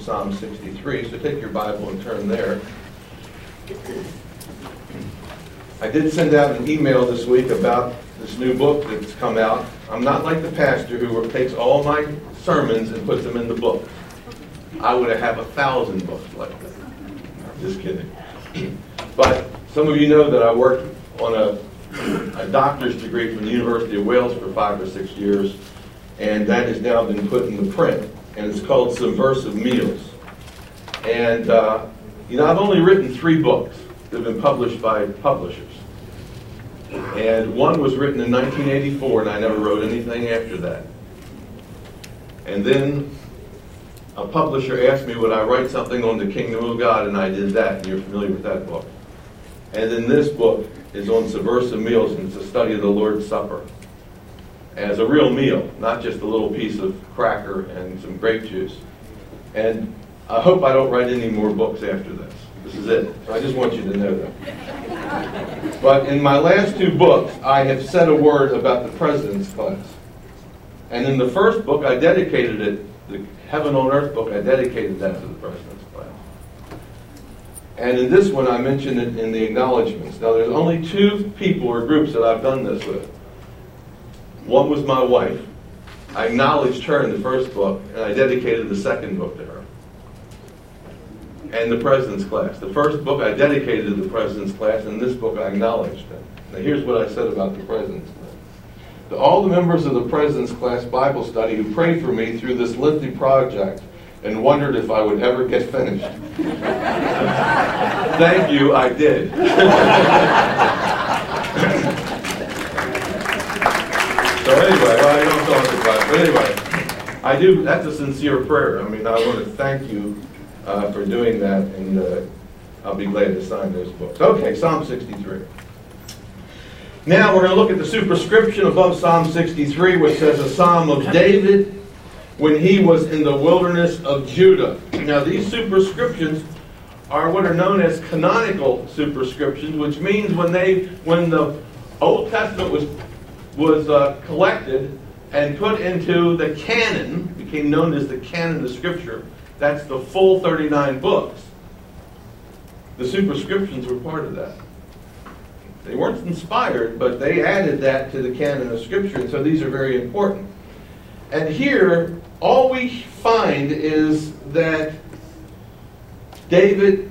Psalm 63. So take your Bible and turn there. I did send out an email this week about this new book that's come out. I'm not like the pastor who takes all my sermons and puts them in the book. I would have a thousand books like that. Just kidding. But some of you know that I worked on a, a doctor's degree from the University of Wales for five or six years, and that has now been put in the print, and it's called Subversive Meals. And, uh, you know, I've only written three books that have been published by publishers. And one was written in 1984, and I never wrote anything after that. And then a publisher asked me would I write something on the kingdom of God, and I did that. And you're familiar with that book. And then this book is on subversive meals, and it's a study of the Lord's Supper as a real meal, not just a little piece of cracker and some grape juice. And I hope I don't write any more books after this. This is it. So I just want you to know that. But in my last two books, I have said a word about the president's class. And in the first book, I dedicated it, the Heaven on Earth book, I dedicated that to the president's class. And in this one, I mentioned it in the acknowledgments. Now, there's only two people or groups that I've done this with. One was my wife. I acknowledged her in the first book, and I dedicated the second book to her. And the president's class. The first book I dedicated to the president's class, and this book I acknowledged them. Now, here's what I said about the president's class. To all the members of the president's class Bible study who prayed for me through this lengthy project and wondered if I would ever get finished. Thank you, I did. So anyway, well, I don't talk about it, but anyway, I do, that's a sincere prayer. I mean, I want to thank you uh, for doing that, and uh, I'll be glad to sign those books. Okay, Psalm 63. Now we're going to look at the superscription above Psalm 63, which says a psalm of David when he was in the wilderness of Judah. Now these superscriptions are what are known as canonical superscriptions, which means when they when the Old Testament was was uh, collected and put into the canon, became known as the canon of Scripture. That's the full 39 books. The superscriptions were part of that. They weren't inspired, but they added that to the canon of Scripture, and so these are very important. And here, all we find is that David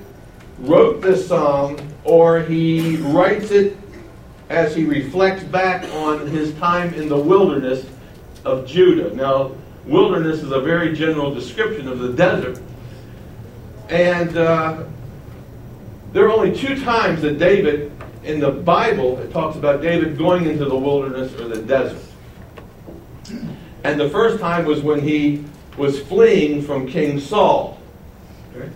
wrote this psalm, or he writes it as he reflects back on his time in the wilderness of Judah. Now, wilderness is a very general description of the desert. And uh, there are only two times that David, in the Bible, it talks about David going into the wilderness or the desert. And the first time was when he was fleeing from King Saul. Okay?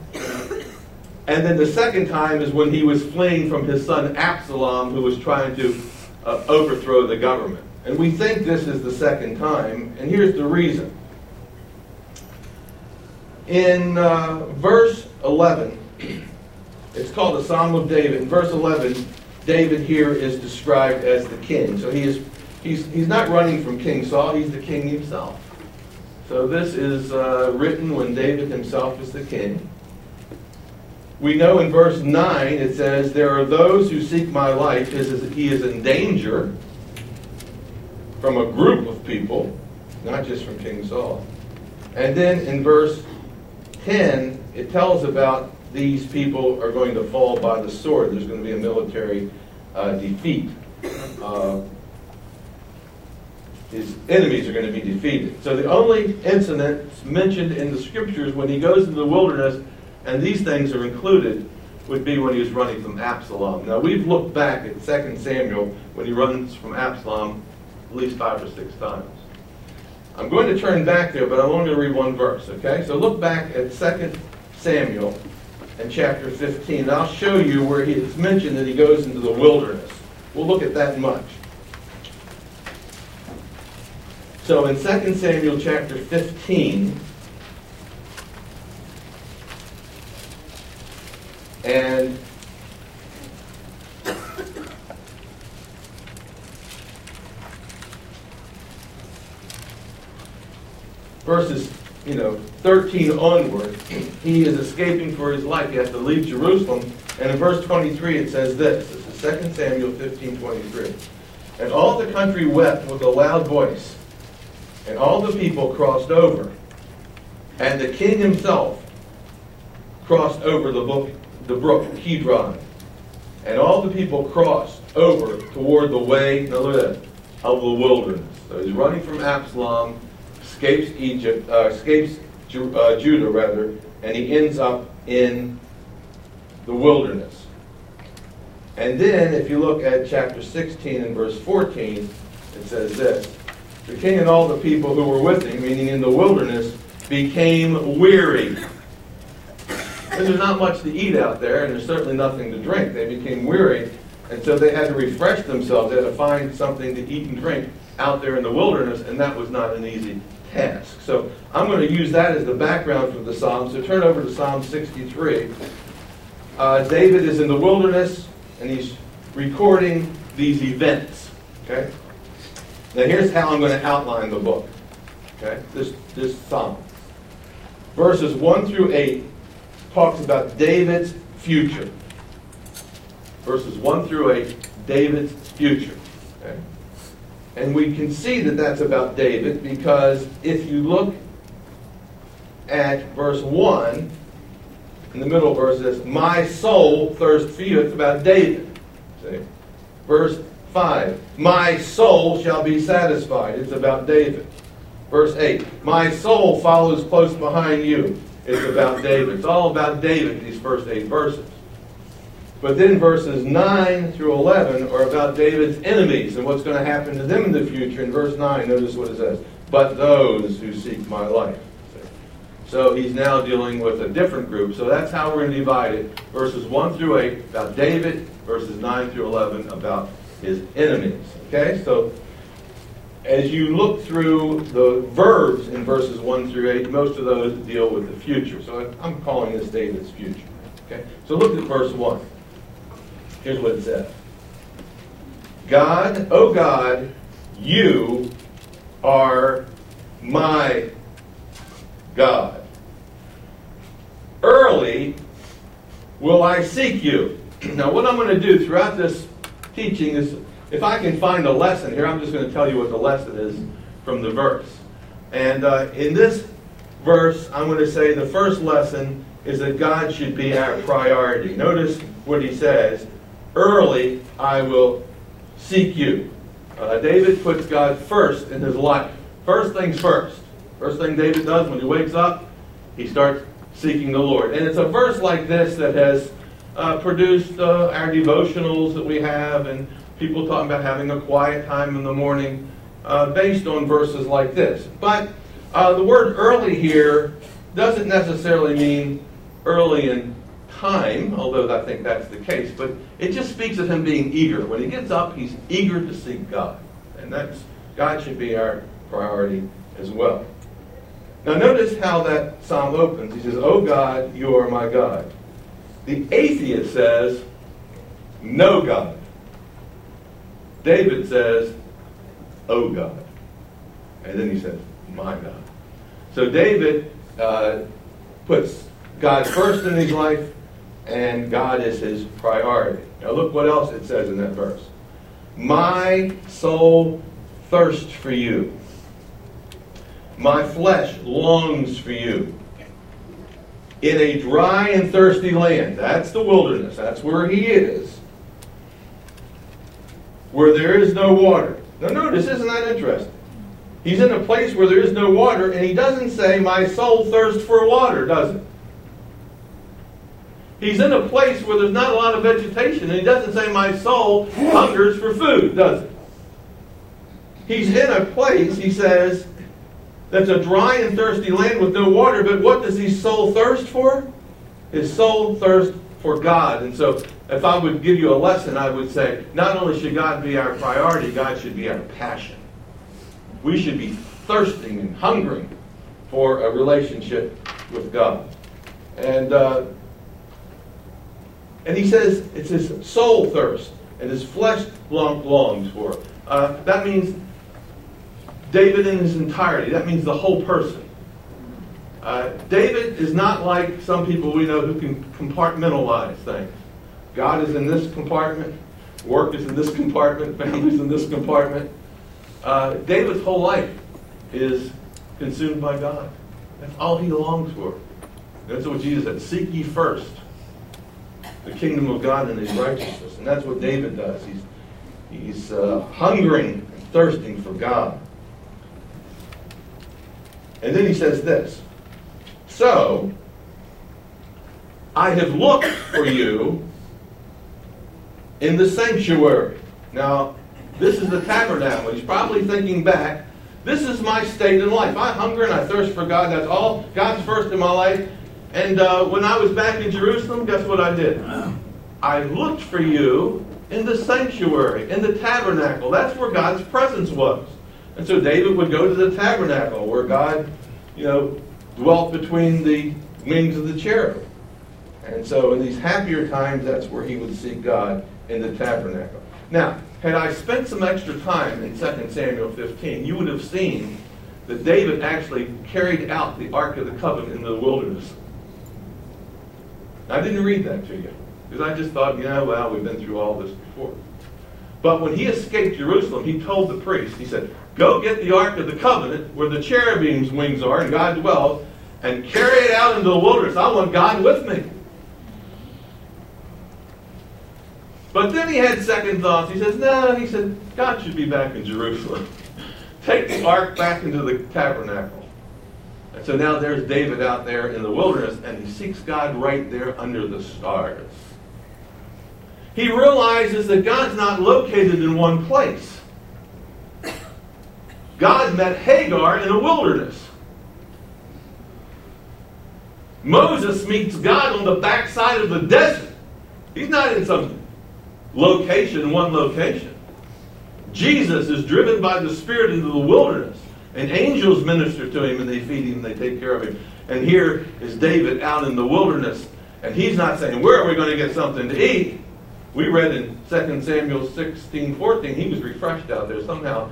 And then the second time is when he was fleeing from his son Absalom, who was trying to uh, overthrow the government. And we think this is the second time, and here's the reason. In uh, verse 11, it's called the Psalm of David. In verse 11, David here is described as the king. So he is, he's, he's not running from King Saul, he's the king himself. So this is uh, written when David himself is the king. We know in verse 9 it says, There are those who seek my life. He is in danger from a group of people, not just from King Saul. And then in verse 10, it tells about these people are going to fall by the sword. There's going to be a military uh, defeat. Uh, his enemies are going to be defeated. So the only incident mentioned in the scriptures when he goes into the wilderness and these things are included, would be when he was running from Absalom. Now, we've looked back at 2 Samuel when he runs from Absalom at least five or six times. I'm going to turn back there, but I'm only going to read one verse, okay? So look back at 2 Samuel and chapter 15. And I'll show you where it's mentioned that he goes into the wilderness. We'll look at that much. So in 2 Samuel chapter 15, And verses, you know, 13 onward, he is escaping for his life. He has to leave Jerusalem. And in verse 23, it says this. This is 2 Samuel 15, 23. And all the country wept with a loud voice, and all the people crossed over. And the king himself crossed over the, book, the brook Kidron. And all the people crossed over toward the way, now look at that, of the wilderness. So he's running from Absalom, escapes Egypt, uh, escapes Ju- uh, Judah rather, and he ends up in the wilderness. And then, if you look at chapter 16 and verse 14, it says this The king and all the people who were with him, meaning in the wilderness, became weary. There's not much to eat out there, and there's certainly nothing to drink. They became weary, and so they had to refresh themselves. They had to find something to eat and drink out there in the wilderness, and that was not an easy task. So I'm going to use that as the background for the Psalm. So turn over to Psalm 63. Uh, David is in the wilderness, and he's recording these events. Okay? Now here's how I'm going to outline the book. Okay? This, this Psalm. Verses 1 through 8 talks about David's future. Verses 1 through 8, David's future. Okay? And we can see that that's about David because if you look at verse 1, in the middle verse says, My soul thirsts for you. It's about David. See? Verse 5, My soul shall be satisfied. It's about David. Verse 8, My soul follows close behind you. It's about David. It's all about David, these first eight verses. But then verses 9 through 11 are about David's enemies and what's going to happen to them in the future. In verse 9, notice what it says But those who seek my life. So he's now dealing with a different group. So that's how we're going to divide it. Verses 1 through 8 about David, verses 9 through 11 about his enemies. Okay? So as you look through the verbs in verses 1 through 8, most of those deal with the future. So I'm calling this David's future. Okay? So look at verse 1. Here's what it says God, oh God, you are my God. Early will I seek you. Now, what I'm going to do throughout this teaching is, if I can find a lesson here, I'm just going to tell you what the lesson is from the verse. And uh, in this verse, I'm going to say the first lesson is that God should be our priority. Notice what he says Early I will seek you. Uh, David puts God first in his life. First things first. First thing David does when he wakes up, he starts seeking the Lord. And it's a verse like this that has uh, produced uh, our devotionals that we have and people talking about having a quiet time in the morning uh, based on verses like this. But uh, the word early here doesn't necessarily mean early in time, although I think that's the case, but it just speaks of him being eager. When he gets up, he's eager to seek God. And that's God should be our priority as well. Now notice how that psalm opens. He says, Oh God, you are my God. The atheist says, No God. David says, Oh God. And then he says, My God. So David uh, puts God first in his life, and God is his priority. Now look what else it says in that verse. My soul thirsts for you. My flesh longs for you. In a dry and thirsty land. That's the wilderness. That's where he is. Where there is no water. Now notice, isn't that interesting? He's in a place where there is no water, and he doesn't say, My soul thirsts for water, does it? He's in a place where there's not a lot of vegetation, and he doesn't say, My soul hungers for food, does it? He's in a place, he says, that's a dry and thirsty land with no water, but what does his soul thirst for? His soul thirsts for God. And so, if I would give you a lesson, I would say, not only should God be our priority, God should be our passion. We should be thirsting and hungering for a relationship with God. And uh, and he says it's his soul thirst and his flesh long, longs for. Uh, that means David in his entirety. That means the whole person. Uh, David is not like some people we know who can compartmentalize things. God is in this compartment, work is in this compartment, family's in this compartment. Uh, David's whole life is consumed by God. That's all he longs for. That's what Jesus said. Seek ye first the kingdom of God and his righteousness. And that's what David does. He's, he's uh, hungering and thirsting for God. And then he says this So, I have looked for you in the sanctuary. Now, this is the tabernacle. He's probably thinking back. This is my state in life. I hunger and I thirst for God. That's all. God's first in my life. And uh, when I was back in Jerusalem, guess what I did? I looked for you in the sanctuary, in the tabernacle. That's where God's presence was. And so David would go to the tabernacle where God, you know, dwelt between the wings of the cherub. And so in these happier times, that's where he would seek God in the tabernacle. Now, had I spent some extra time in 2 Samuel 15, you would have seen that David actually carried out the Ark of the Covenant in the wilderness. I didn't read that to you because I just thought, you know, well, we've been through all this before. But when he escaped Jerusalem, he told the priest, he said, Go get the Ark of the Covenant where the cherubim's wings are and God dwells, and carry it out into the wilderness. I want God with me. But then he had second thoughts. He says, No, he said, God should be back in Jerusalem. Take the ark back into the tabernacle. And so now there's David out there in the wilderness, and he seeks God right there under the stars. He realizes that God's not located in one place. God met Hagar in the wilderness. Moses meets God on the backside of the desert. He's not in some location, one location. Jesus is driven by the Spirit into the wilderness, and angels minister to him and they feed him, they take care of him. And here is David out in the wilderness, and he's not saying, Where are we going to get something to eat? We read in 2 Samuel 16 14, he was refreshed out there. Somehow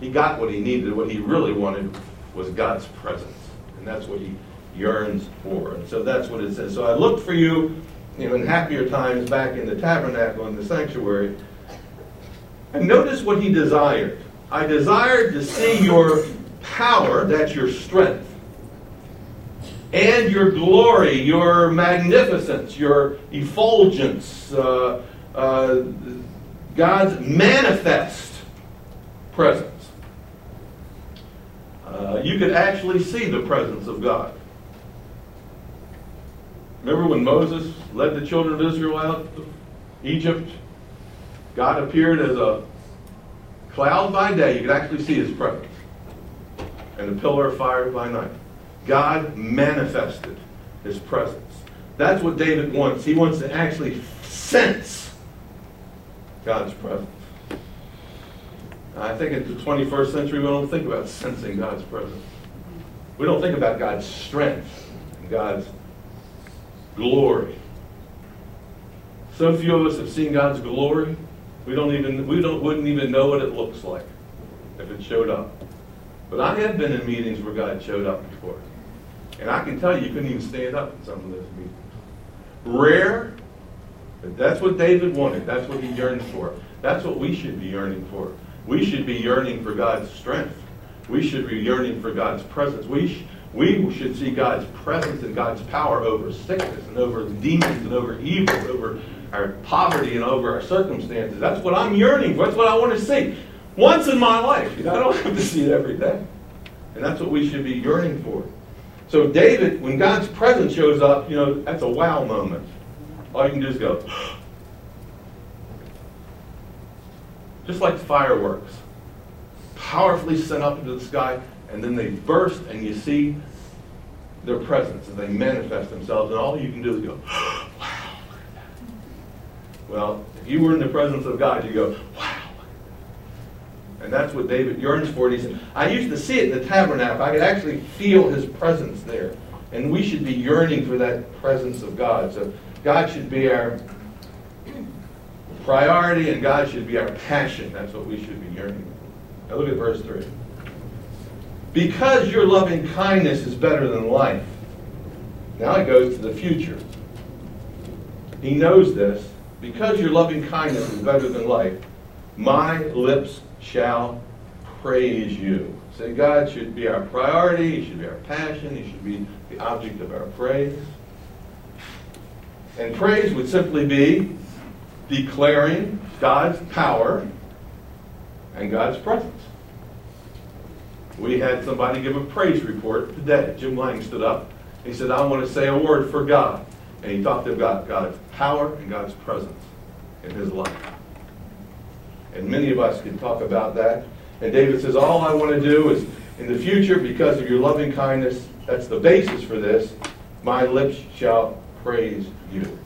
he got what he needed. What he really wanted was God's presence. And that's what he yearns for. And so that's what it says. So I looked for you, in happier times back in the tabernacle in the sanctuary. And notice what he desired. I desired to see your power, that's your strength, and your glory, your magnificence, your effulgence, uh, uh, God's manifest presence. Uh, you could actually see the presence of God. Remember when Moses led the children of Israel out of Egypt? God appeared as a cloud by day. You could actually see his presence. And a pillar of fire by night. God manifested his presence. That's what David wants. He wants to actually sense God's presence. I think in the 21st century, we don't think about sensing God's presence. We don't think about God's strength and God's glory. So few of us have seen God's glory, we don't even we don't wouldn't even know what it looks like if it showed up. But I have been in meetings where God showed up before. And I can tell you, you couldn't even stand up in some of those meetings. Rare, but that's what David wanted. That's what he yearned for. That's what we should be yearning for. We should be yearning for God's strength. We should be yearning for God's presence. We, we should see God's presence and God's power over sickness and over demons and over evil, over our poverty and over our circumstances. That's what I'm yearning for. That's what I want to see. Once in my life. I don't have to see it every day. And that's what we should be yearning for. So David, when God's presence shows up, you know, that's a wow moment. All you can do is go, just like fireworks, powerfully sent up into the sky, and then they burst, and you see their presence as they manifest themselves, and all you can do is go, wow. Well, if you were in the presence of God, you go, wow. And that's what David yearns for. He said, I used to see it in the tabernacle. I could actually feel his presence there. And we should be yearning for that presence of God. So God should be our priority and God should be our passion. That's what we should be yearning for. Now look at verse 3. Because your loving kindness is better than life. Now it goes to the future. He knows this. Because your loving kindness is better than life, my lips shall praise you. Say, God should be our priority. He should be our passion. He should be the object of our praise. And praise would simply be declaring God's power and God's presence. We had somebody give a praise report today. Jim Lang stood up. He said, I want to say a word for God. And he talked about God's power and God's presence in his life. And many of us can talk about that. And David says, All I want to do is, in the future, because of your loving kindness, that's the basis for this, my lips shall praise you.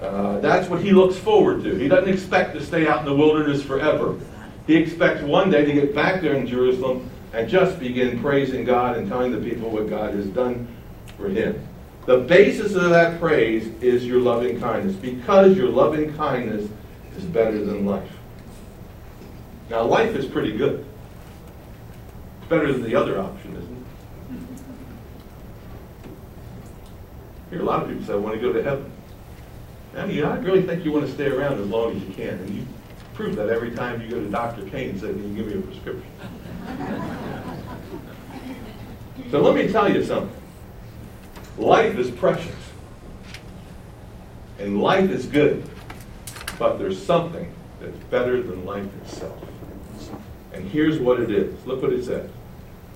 Uh, that's what he looks forward to. He doesn't expect to stay out in the wilderness forever. He expects one day to get back there in Jerusalem and just begin praising God and telling the people what God has done for him. The basis of that praise is your loving kindness, because your loving kindness is better than life. Now, life is pretty good. It's better than the other option, isn't it? I hear a lot of people say, I want to go to heaven. You know, I really think you want to stay around as long as you can. And you prove that every time you go to Dr. Kane and say, Can you give me a prescription? So let me tell you something. Life is precious. And life is good. But there's something that's better than life itself. And here's what it is. Look what it says.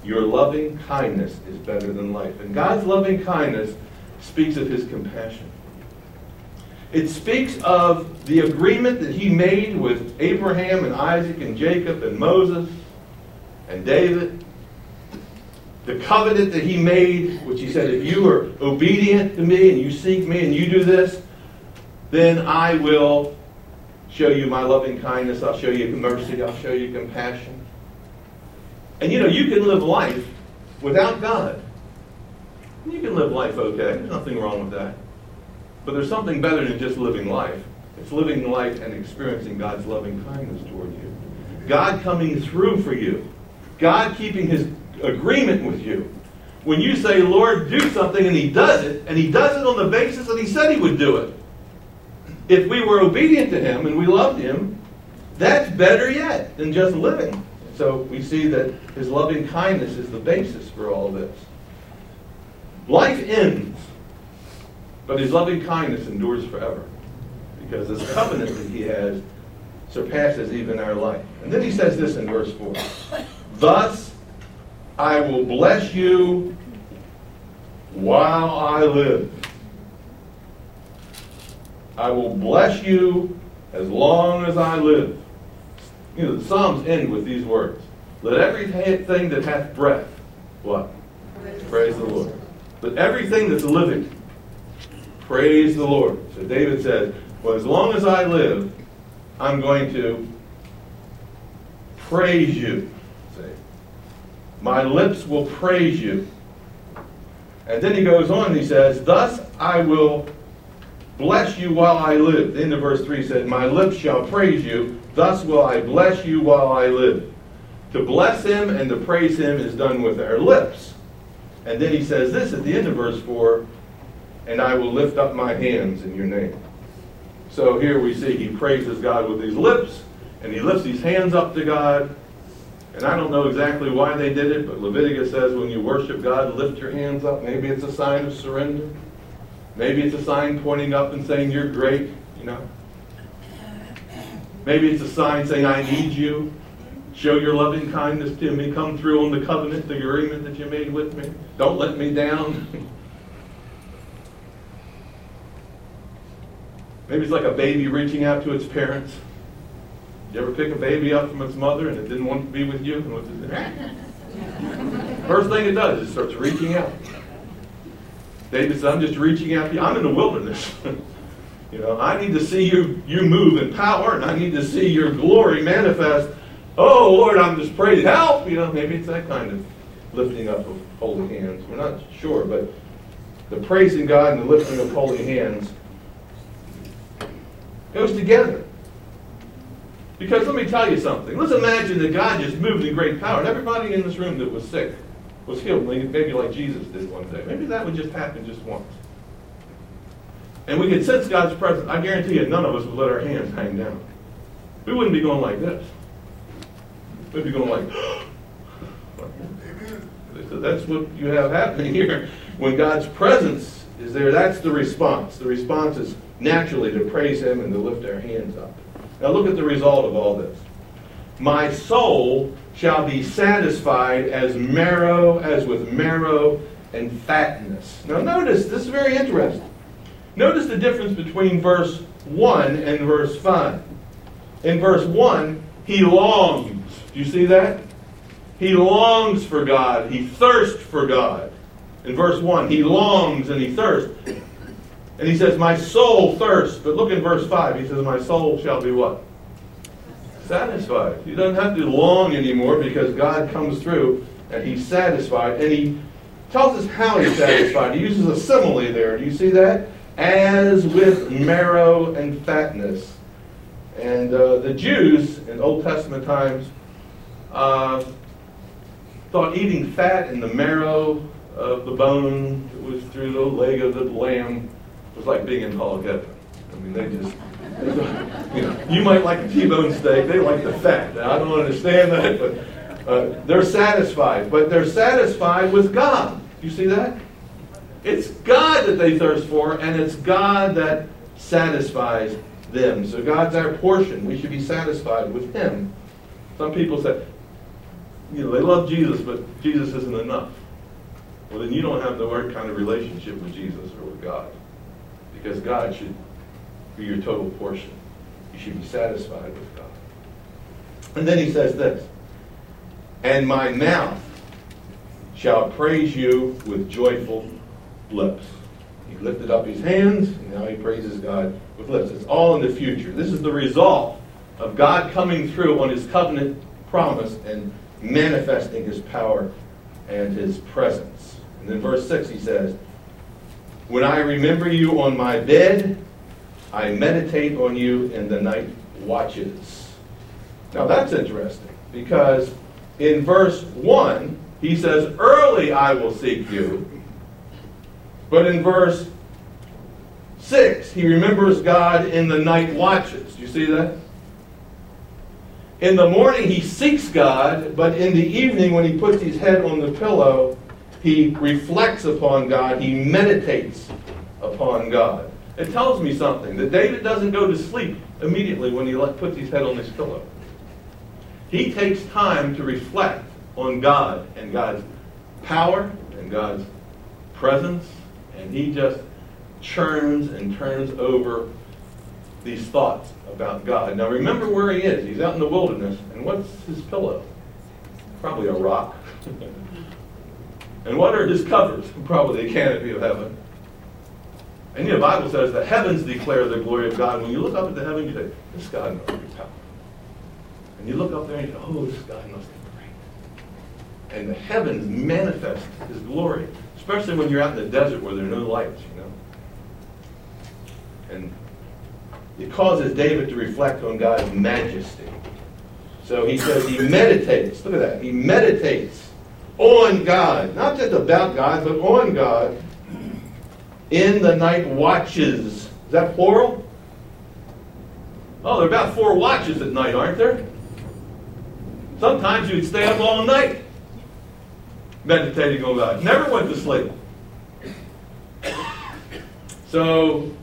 Your loving kindness is better than life. And God's loving kindness speaks of his compassion. It speaks of the agreement that he made with Abraham and Isaac and Jacob and Moses and David. The covenant that he made, which he said, if you are obedient to me and you seek me and you do this, then I will show you my loving kindness. I'll show you mercy. I'll show you compassion. And you know, you can live life without God. You can live life okay. There's nothing wrong with that. But there's something better than just living life. It's living life and experiencing God's loving kindness toward you. God coming through for you. God keeping his agreement with you. When you say, Lord, do something, and he does it, and he does it on the basis that he said he would do it. If we were obedient to him and we loved him, that's better yet than just living. So we see that his loving kindness is the basis for all this. Life ends, but his loving kindness endures forever. Because this covenant that he has surpasses even our life. And then he says this in verse 4 Thus I will bless you while I live. I will bless you as long as I live. You know, the Psalms end with these words. Let everything that hath breath, what? Praise, praise the Lord. Let everything that's living, praise the Lord. So David says, well, as long as I live, I'm going to praise you. My lips will praise you. And then he goes on and he says, Thus I will bless you while I live. The end of verse 3 said, My lips shall praise you, thus will I bless you while I live. To bless him and to praise him is done with our lips. And then he says this at the end of verse 4 And I will lift up my hands in your name. So here we see he praises God with his lips, and he lifts his hands up to God. And I don't know exactly why they did it, but Leviticus says when you worship God, lift your hands up. Maybe it's a sign of surrender. Maybe it's a sign pointing up and saying, You're great, you know. Maybe it's a sign saying, I need you. Show your loving kindness to me. Come through on the covenant, the agreement that you made with me. Don't let me down. Maybe it's like a baby reaching out to its parents. You ever pick a baby up from its mother and it didn't want to be with you? And with it? First thing it does is it starts reaching out. David said, I'm just reaching out to you. I'm in the wilderness. you know, I need to see you, you move in power, and I need to see your glory manifest. Oh, Lord, I'm just praying, help! You know, maybe it's that kind of lifting up of holy hands. We're not sure, but the praising God and the lifting of holy hands goes together. Because let me tell you something. Let's imagine that God just moved in great power and everybody in this room that was sick was healed, maybe like Jesus did one day. Maybe that would just happen just once. And we could sense God's presence. I guarantee you, none of us would let our hands hang down. We wouldn't be going like this. We'd be going like, that's what you have happening here. When God's presence is there, that's the response. The response is naturally to praise Him and to lift our hands up. Now look at the result of all this. My soul shall be satisfied as marrow, as with marrow and fatness. Now notice, this is very interesting. Notice the difference between verse 1 and verse 5. In verse 1, he longs. Do you see that? He longs for God. He thirsts for God. In verse 1, he longs and he thirsts. And he says, My soul thirsts. But look in verse 5. He says, My soul shall be what? Satisfied. He doesn't have to long anymore because God comes through and he's satisfied. And he tells us how he's satisfied. He uses a simile there. Do you see that? As with marrow and fatness. And uh, the Jews in Old Testament times uh, thought eating fat in the marrow of the bone was through the leg of the lamb was like being in hog heaven. I mean, they just, you know, you might like a T-bone steak, they like the fat. Now, I don't understand that, but uh, they're satisfied. But they're satisfied with God. You see that? It's God that they thirst for, and it's God that satisfies them. So God's our portion. We should be satisfied with Him. Some people say, you know, they love Jesus, but Jesus isn't enough. Well, then you don't have the right kind of relationship with Jesus or with God. Because God should be your total portion. You should be satisfied with God. And then he says this And my mouth shall praise you with joyful lips. He lifted up his hands, and now he praises God with lips. It's all in the future. This is the result of God coming through on his covenant promise and manifesting his power and his presence. And then verse 6 he says, When I remember you on my bed, I meditate on you in the night watches. Now that's interesting because in verse 1, he says, Early I will seek you. But in verse 6, he remembers God in the night watches. Do you see that? In the morning, he seeks God, but in the evening, when he puts his head on the pillow, he reflects upon God, he meditates upon God. It tells me something that David doesn't go to sleep immediately when he puts his head on his pillow. He takes time to reflect on God and God's power and God's presence, and he just churns and turns over these thoughts about God. Now remember where he is. He's out in the wilderness, and what's his pillow? Probably a rock. and what are his covers? Probably a canopy of heaven. And you know, the Bible says the heavens declare the glory of God. When you look up at the heavens, you say, this God must be powerful. And you look up there and you go, oh, this God must be great. And the heavens manifest his glory, especially when you're out in the desert where there are no lights, you know. And it causes David to reflect on God's majesty. So he says he meditates. Look at that. He meditates on God. Not just about God, but on God in the night watches. Is that plural? Oh, there are about four watches at night, aren't there? Sometimes you'd stay up all night meditating on God. Never went to sleep. So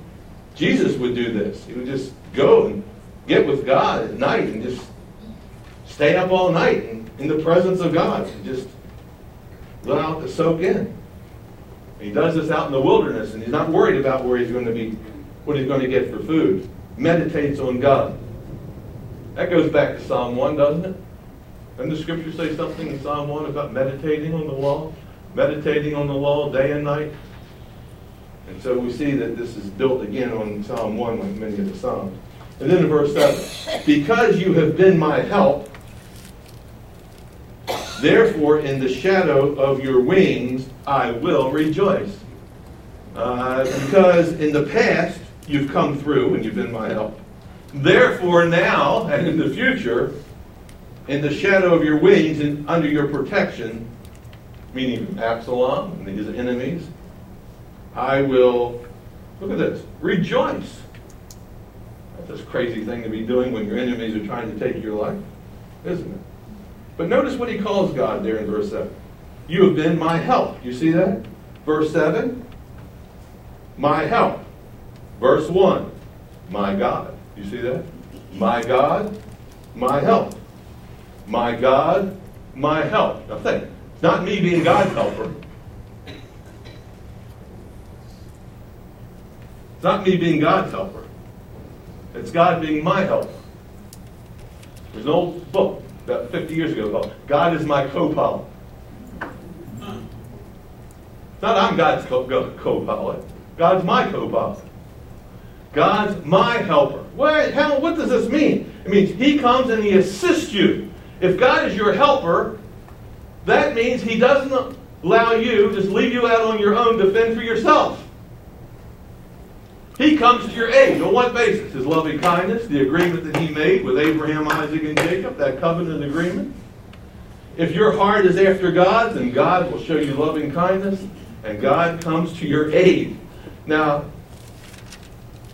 Jesus would do this. He would just go and get with God at night and just stay up all night in, in the presence of God and just allow it to soak in. He does this out in the wilderness, and he's not worried about where he's going to be, what he's going to get for food. Meditates on God. That goes back to Psalm 1, doesn't it? Doesn't the scripture say something in Psalm 1 about meditating on the law? Meditating on the law day and night? And so we see that this is built again on Psalm 1, like many of the Psalms. And then in verse 7, because you have been my help, therefore in the shadow of your wings I will rejoice. Uh, because in the past, you've come through and you've been my help. Therefore, now and in the future, in the shadow of your wings and under your protection, meaning Absalom and his enemies, I will, look at this, rejoice. That's a crazy thing to be doing when your enemies are trying to take your life, isn't it? But notice what he calls God there in verse 7. You have been my help. You see that? Verse 7, my help. Verse 1, my God. You see that? My God, my help. My God, my help. Now think, it's not me being God's helper. It's not me being God's helper. It's God being my helper. There's an old book about 50 years ago called God is My Co-Pilot. Not I'm God's co-pilot. God's my co-pilot. God's my helper. What, what does this mean? It means He comes and He assists you. If God is your helper, that means He doesn't allow you, just leave you out on your own to fend for yourself. He comes to your aid. On what basis? His loving kindness, the agreement that he made with Abraham, Isaac, and Jacob, that covenant agreement. If your heart is after God, then God will show you loving kindness, and God comes to your aid. Now,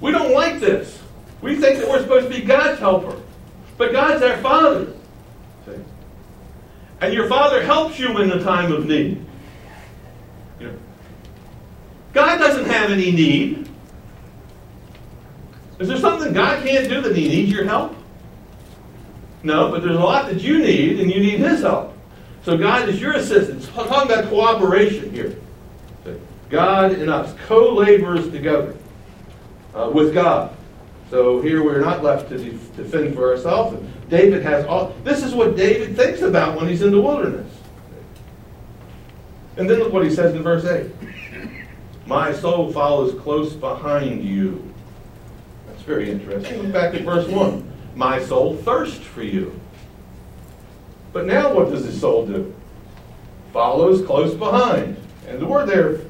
we don't like this. We think that we're supposed to be God's helper. But God's our Father. See? And your Father helps you in the time of need. God doesn't have any need. Is there something God can't do that He needs your help? No, but there's a lot that you need, and you need His help. So God is your assistance. I'm talking about cooperation here. God and us, co-laborers together uh, with God. So here we're not left to defend for ourselves. And David has all. This is what David thinks about when he's in the wilderness. And then look what he says in verse 8. My soul follows close behind you very interesting. Look back at verse 1. My soul thirsts for you. But now what does his soul do? Follows close behind. And the word there,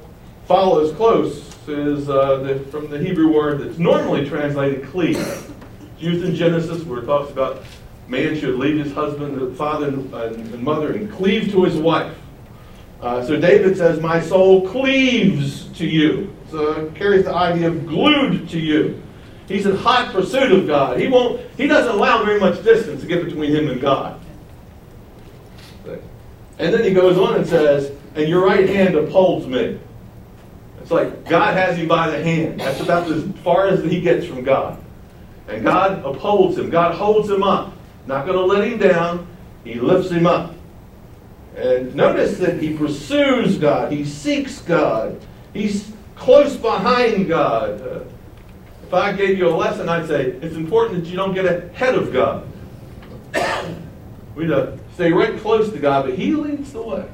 follows close, is uh, the, from the Hebrew word that's normally translated cleave. It's used in Genesis where it talks about man should leave his husband, father, and, and mother and cleave to his wife. Uh, so David says, My soul cleaves to you. So it carries the idea of glued to you. He's in hot pursuit of God. He won't. He doesn't allow very much distance to get between him and God. And then he goes on and says, "And your right hand upholds me." It's like God has him by the hand. That's about as far as he gets from God. And God upholds him. God holds him up. Not going to let him down. He lifts him up. And notice that he pursues God. He seeks God. He's close behind God. Uh, Uh, if I gave you a lesson, I'd say it's important that you don't get ahead of God. we to stay right close to God, but He leads the way.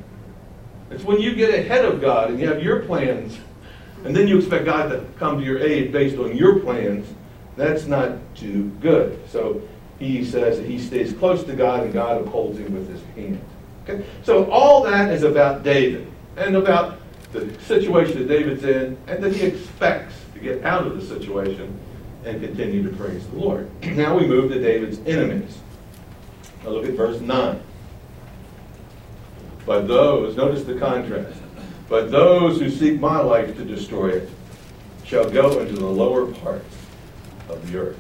It's when you get ahead of God and you have your plans, and then you expect God to come to your aid based on your plans, that's not too good. So he says that he stays close to God and God upholds him with his hand. Okay? So all that is about David and about the situation that David's in and that he expects to get out of the situation and continue to praise the Lord. Now we move to David's enemies. Now look at verse 9. But those, notice the contrast, but those who seek my life to destroy it shall go into the lower parts of the earth.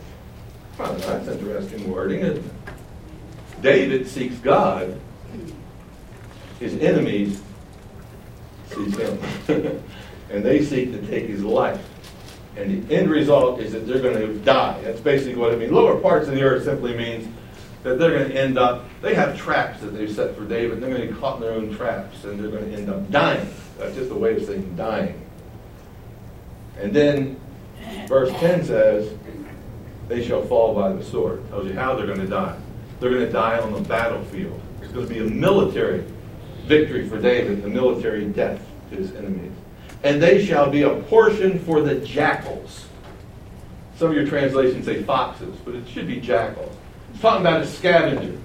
Well, that's interesting wording, isn't it? David seeks God. His enemies seek him. and they seek to take his life. And the end result is that they're going to die. That's basically what it means. Lower parts of the earth simply means that they're going to end up, they have traps that they've set for David. And they're going to get caught in their own traps and they're going to end up dying. That's just a way of saying dying. And then verse 10 says, they shall fall by the sword. Tells you how they're going to die. They're going to die on the battlefield. It's going to be a military victory for David, a military death to his enemies and they shall be a portion for the jackals. Some of your translations say foxes, but it should be jackals. It's talking about a scavenger.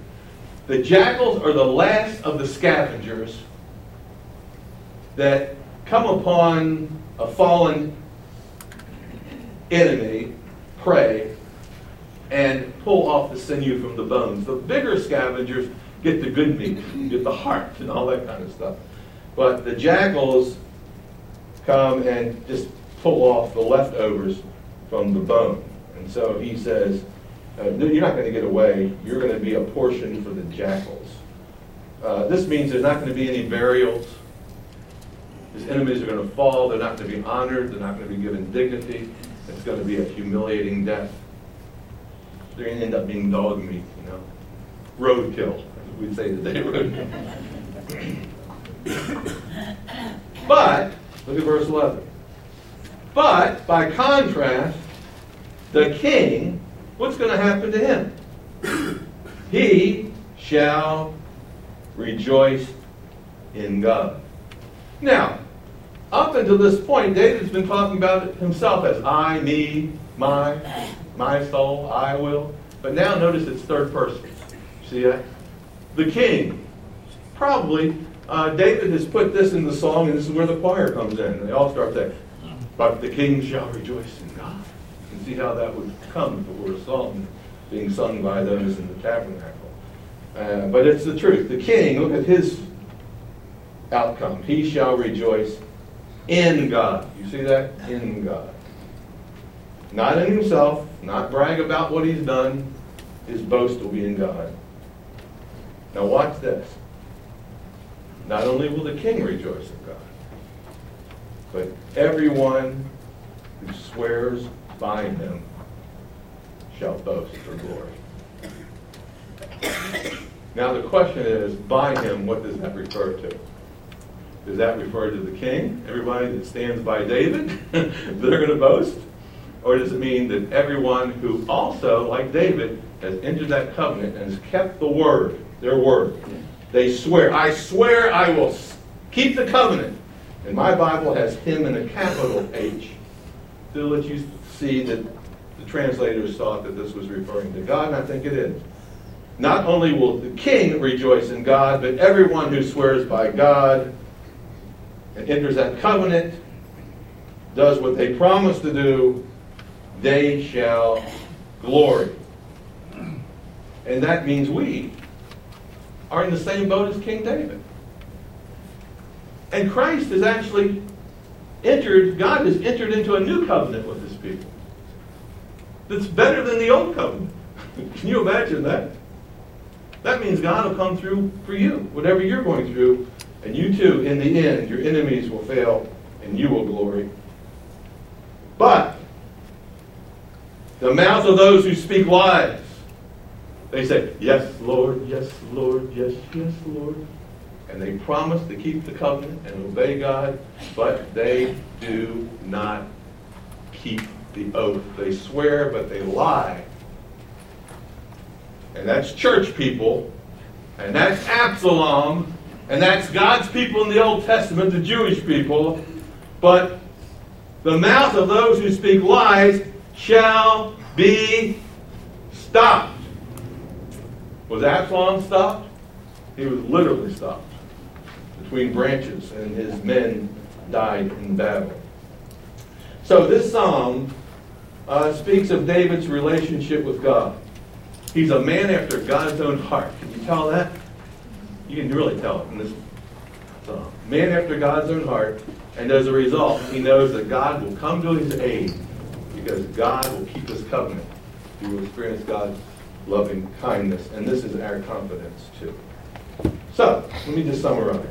The jackals are the last of the scavengers that come upon a fallen enemy, prey, and pull off the sinew from the bones. The bigger scavengers get the good meat, get the heart, and all that kind of stuff. But the jackals come and just pull off the leftovers from the bone. And so he says, uh, you're not going to get away. You're going to be a portion for the jackals. Uh, this means there's not going to be any burials. His enemies are going to fall. They're not going to be honored. They're not going to be given dignity. It's going to be a humiliating death. They're going to end up being dog meat, you know, roadkill, we'd say today, roadkill. but look at verse 11. But by contrast, the king, what's going to happen to him? He shall rejoice in God. Now, up until this point, David's been talking about himself as I, me, my, my soul, I will. But now notice it's third person. See that? The king. Probably uh, David has put this in the song, and this is where the choir comes in. They all start saying, But the king shall rejoice in God. You can see how that would come if it were a song being sung by those in the tabernacle. Uh, but it's the truth. The king, look at his outcome. He shall rejoice in God. You see that? In God. Not in himself, not brag about what he's done. His boast will be in God. Now, watch this. Not only will the king rejoice in God, but everyone who swears by him shall boast for glory. Now, the question is by him, what does that refer to? Does that refer to the king, everybody that stands by David, they're going to boast? Or does it mean that everyone who also, like David, has entered that covenant and has kept the word, their word? They swear, I swear I will keep the covenant. And my Bible has him in a capital H to let you see that the translators thought that this was referring to God, and I think it is. Not only will the king rejoice in God, but everyone who swears by God and enters that covenant, does what they promise to do, they shall glory. And that means we are in the same boat as King David. And Christ has actually entered, God has entered into a new covenant with his people that's better than the old covenant. Can you imagine that? That means God will come through for you, whatever you're going through, and you too, in the end, your enemies will fail and you will glory. But the mouth of those who speak lies, they say, Yes, Lord, yes, Lord, yes, yes, Lord. And they promise to keep the covenant and obey God, but they do not keep the oath. They swear, but they lie. And that's church people, and that's Absalom, and that's God's people in the Old Testament, the Jewish people. But the mouth of those who speak lies shall be stopped. Was Absalom stopped? He was literally stopped between branches, and his men died in battle. So this psalm uh, speaks of David's relationship with God. He's a man after God's own heart. Can you tell that? You can really tell it in this psalm. Man after God's own heart, and as a result, he knows that God will come to his aid because God will keep his covenant. He will experience God's loving kindness, and this is our confidence too. So, let me just summarize.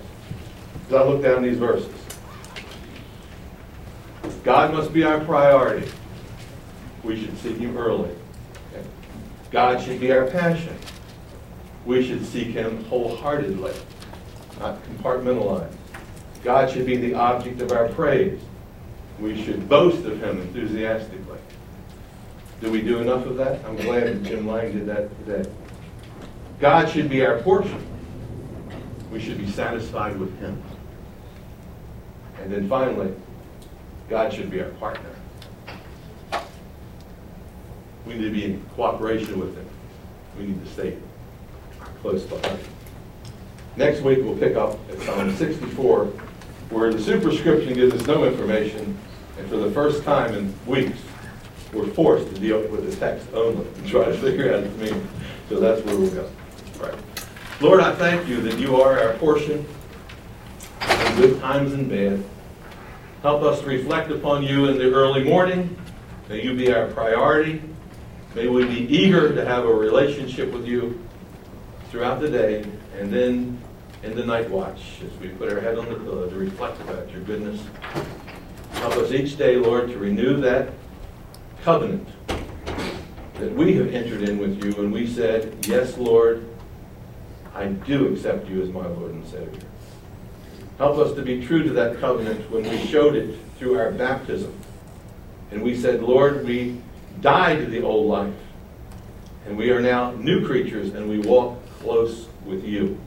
As I look down these verses, God must be our priority. We should seek Him early. God should be our passion. We should seek Him wholeheartedly, not compartmentalized. God should be the object of our praise. We should boast of Him enthusiastically. Do we do enough of that? I'm glad that Jim Lang did that today. God should be our portion. We should be satisfied with Him. And then finally, God should be our partner. We need to be in cooperation with Him. We need to stay close behind. Next week, we'll pick up at Psalm 64, where the superscription gives us no information, and for the first time in weeks, we're forced to deal with the text only and try to figure out its meaning. So that's where we'll go. Right. Lord, I thank you that you are our portion in good times and bad. Help us to reflect upon you in the early morning. May you be our priority. May we be eager to have a relationship with you throughout the day and then in the night watch as we put our head on the pillow to reflect about your goodness. Help us each day, Lord, to renew that covenant that we have entered in with you and we said, Yes, Lord, I do accept you as my Lord and Savior. Help us to be true to that covenant when we showed it through our baptism. And we said, Lord, we died to the old life. And we are now new creatures and we walk close with you.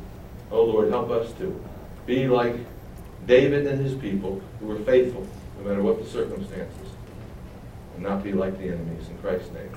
Oh Lord, help us to be like David and his people who were faithful no matter what the circumstances. And not be like the enemies. In Christ's name.